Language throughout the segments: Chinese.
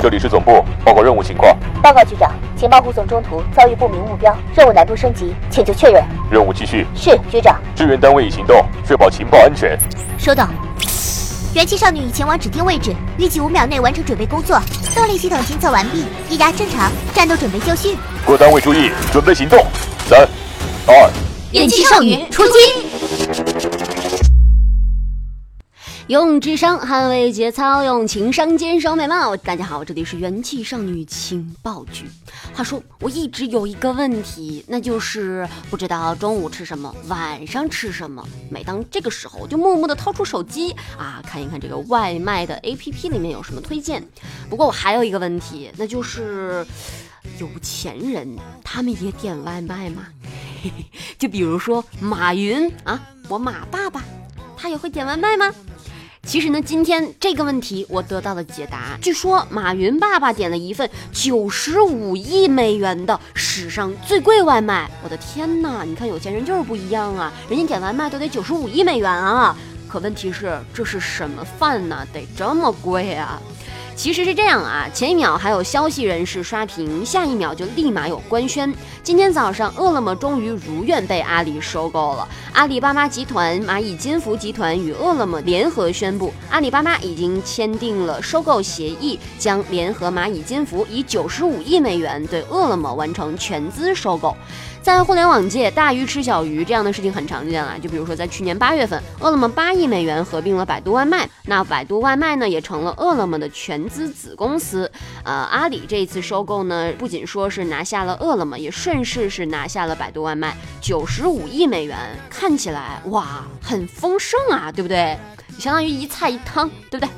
这里是总部，报告任务情况。报告局长，情报护送中途遭遇不明目标，任务难度升级，请求确认。任务继续。是局长。支援单位已行动，确保情报安全。收到。元气少女已前往指定位置，预计五秒内完成准备工作。动力系统检测完毕，液压正常，战斗准备就绪。各单位注意，准备行动。三、二，元气少女出击。用智商捍卫节操，用情商坚守美貌。大家好，这里是元气少女情报局。话说，我一直有一个问题，那就是不知道中午吃什么，晚上吃什么。每当这个时候，就默默的掏出手机啊，看一看这个外卖的 APP 里面有什么推荐。不过我还有一个问题，那就是有钱人他们也点外卖吗？就比如说马云啊，我马爸爸，他也会点外卖吗？其实呢，今天这个问题我得到了解答。据说马云爸爸点了一份九十五亿美元的史上最贵外卖。我的天哪！你看有钱人就是不一样啊，人家点外卖都得九十五亿美元啊。可问题是，这是什么饭呢？得这么贵啊？其实是这样啊，前一秒还有消息人士刷屏，下一秒就立马有官宣。今天早上，饿了么终于如愿被阿里收购了。阿里巴巴集团、蚂蚁金服集团与饿了么联合宣布，阿里巴巴已经签订了收购协议，将联合蚂蚁金服以九十五亿美元对饿了么完成全资收购。在互联网界，大鱼吃小鱼这样的事情很常见啊。就比如说，在去年八月份，饿了么八亿美元合并了百度外卖，那百度外卖呢也成了饿了么的全资子公司。呃，阿里这一次收购呢，不仅说是拿下了饿了么，也顺势是拿下了百度外卖，九十五亿美元，看起来哇，很丰盛啊，对不对？相当于一菜一汤，对不对？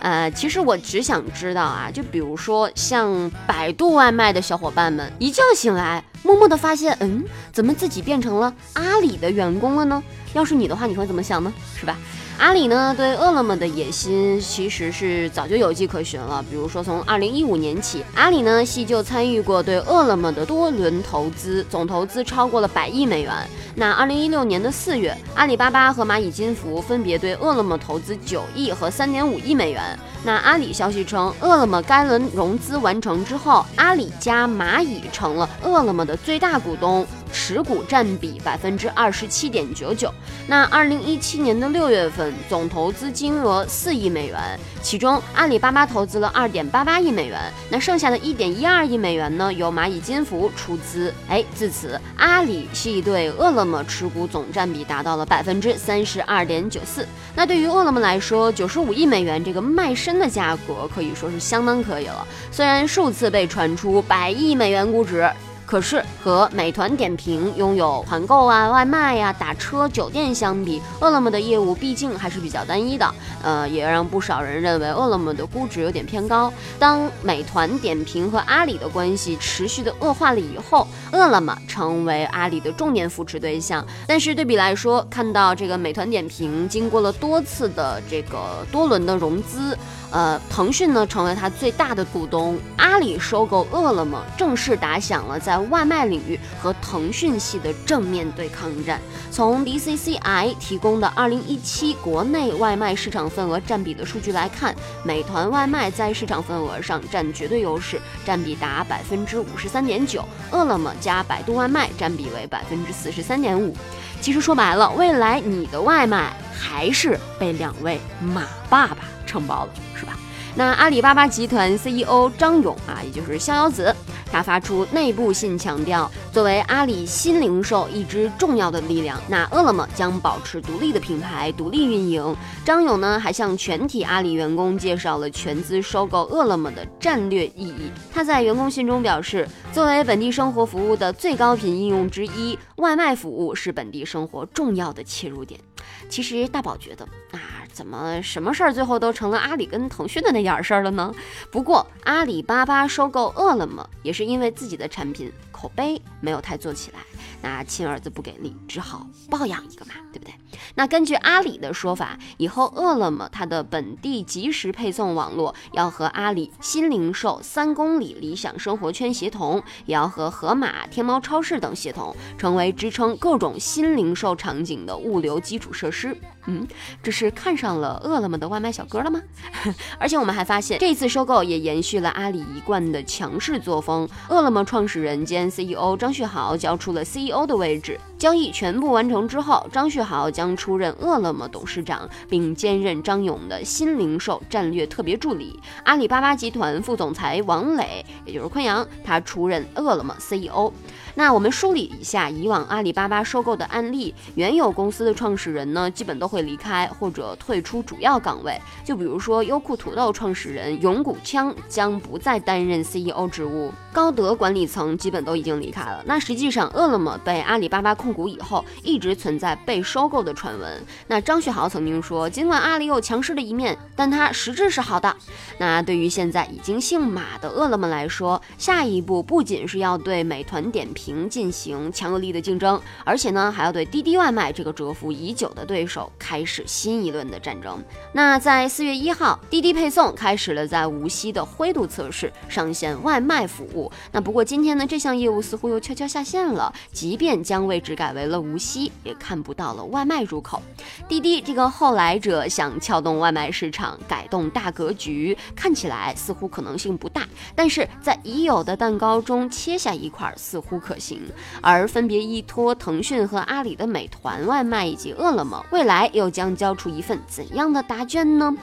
呃，其实我只想知道啊，就比如说像百度外卖的小伙伴们，一觉醒来，默默的发现，嗯，怎么自己变成了阿里的员工了呢？要是你的话，你会怎么想呢？是吧？阿里呢对饿了么的野心其实是早就有迹可循了。比如说，从二零一五年起，阿里呢系就参与过对饿了么的多轮投资，总投资超过了百亿美元。那二零一六年的四月，阿里巴巴和蚂蚁金服分别对饿了么投资九亿和三点五亿美元。那阿里消息称，饿了么该轮融资完成之后，阿里加蚂蚁成了饿了么的最大股东。持股占比百分之二十七点九九。那二零一七年的六月份，总投资金额四亿美元，其中阿里巴巴投资了二点八八亿美元，那剩下的一点一二亿美元呢，由蚂蚁金服出资。哎，自此阿里系对饿了么持股总占比达到了百分之三十二点九四。那对于饿了么来说，九十五亿美元这个卖身的价格可以说是相当可以了。虽然数次被传出百亿美元估值。可是和美团点评拥有团购啊、外卖呀、打车、酒店相比，饿了么的业务毕竟还是比较单一的，呃，也让不少人认为饿了么的估值有点偏高。当美团点评和阿里的关系持续的恶化了以后，饿了么成为阿里的重点扶持对象。但是对比来说，看到这个美团点评经过了多次的这个多轮的融资。呃，腾讯呢成为它最大的股东，阿里收购饿了么，正式打响了在外卖领域和腾讯系的正面对抗战。从 DCCI 提供的2017国内外卖市场份额占比的数据来看，美团外卖在市场份额上占绝对优势，占比达百分之五十三点九，饿了么加百度外卖占比为百分之四十三点五。其实说白了，未来你的外卖还是被两位马爸爸。承包了是吧？那阿里巴巴集团 CEO 张勇啊，也就是逍遥子，他发出内部信，强调作为阿里新零售一支重要的力量，那饿了么将保持独立的品牌，独立运营。张勇呢，还向全体阿里员工介绍了全资收购饿了么的战略意义。他在员工信中表示，作为本地生活服务的最高频应用之一，外卖服务是本地生活重要的切入点。其实大宝觉得啊，怎么什么事儿最后都成了阿里跟腾讯的那点事儿了呢？不过阿里巴巴收购饿了么，也是因为自己的产品口碑没有太做起来。那亲儿子不给力，只好抱养一个嘛，对不对？那根据阿里的说法，以后饿了么它的本地即时配送网络要和阿里新零售、三公里理想生活圈协同，也要和盒马、天猫超市等协同，成为支撑各种新零售场景的物流基础设施。嗯，这是看上了饿了么的外卖小哥了吗？而且我们还发现，这次收购也延续了阿里一贯的强势作风。饿了么创始人兼 CEO 张旭豪交出了 CEO 的位置，交易全部完成之后，张旭豪将出任饿了么董事长，并兼任张勇的新零售战略特别助理。阿里巴巴集团副总裁王磊，也就是昆阳，他出任饿了么 CEO。那我们梳理一下以往阿里巴巴收购的案例，原有公司的创始人呢，基本都会离开或者退出主要岗位。就比如说优酷土豆创始人永谷枪将不再担任 CEO 职务，高德管理层基本都已经离开了。那实际上，饿了么被阿里巴巴控控股以后，一直存在被收购的传闻。那张旭豪曾经说，尽管阿里有强势的一面，但它实质是好的。那对于现在已经姓马的饿了么来说，下一步不仅是要对美团点评。进行强有力的竞争，而且呢，还要对滴滴外卖这个蛰伏已久的对手开始新一轮的战争。那在四月一号，滴滴配送开始了在无锡的灰度测试，上线外卖服务。那不过今天呢，这项业务似乎又悄悄下线了。即便将位置改为了无锡，也看不到了外卖入口。滴滴这个后来者想撬动外卖市场，改动大格局，看起来似乎可能性不大。但是在已有的蛋糕中切下一块，似乎可。行，而分别依托腾讯和阿里的美团外卖以及饿了么，未来又将交出一份怎样的答卷呢？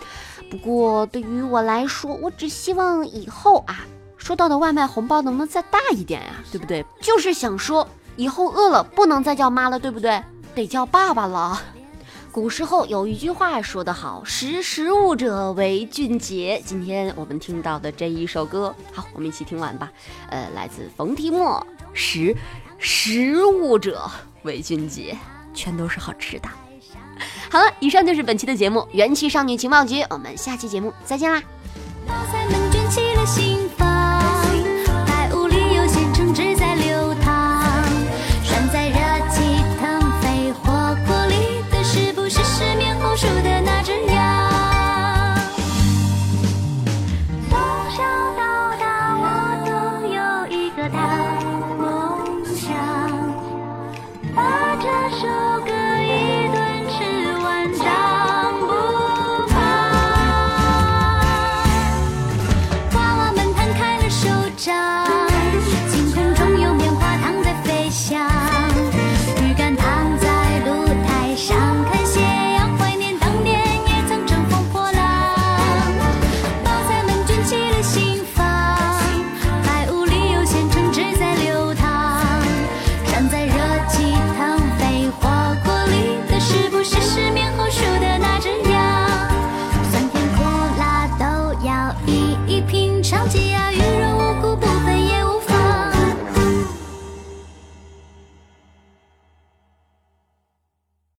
不过对于我来说，我只希望以后啊，收到的外卖红包能不能再大一点呀？对不对？就是想说，以后饿了不能再叫妈了，对不对？得叫爸爸了。古时候有一句话说得好，识时务者为俊杰。今天我们听到的这一首歌，好，我们一起听完吧。呃，来自冯提莫。识时务者为俊杰，全都是好吃的。好了，以上就是本期的节目《元气少女情报局》，我们下期节目再见啦。都在门卷起了心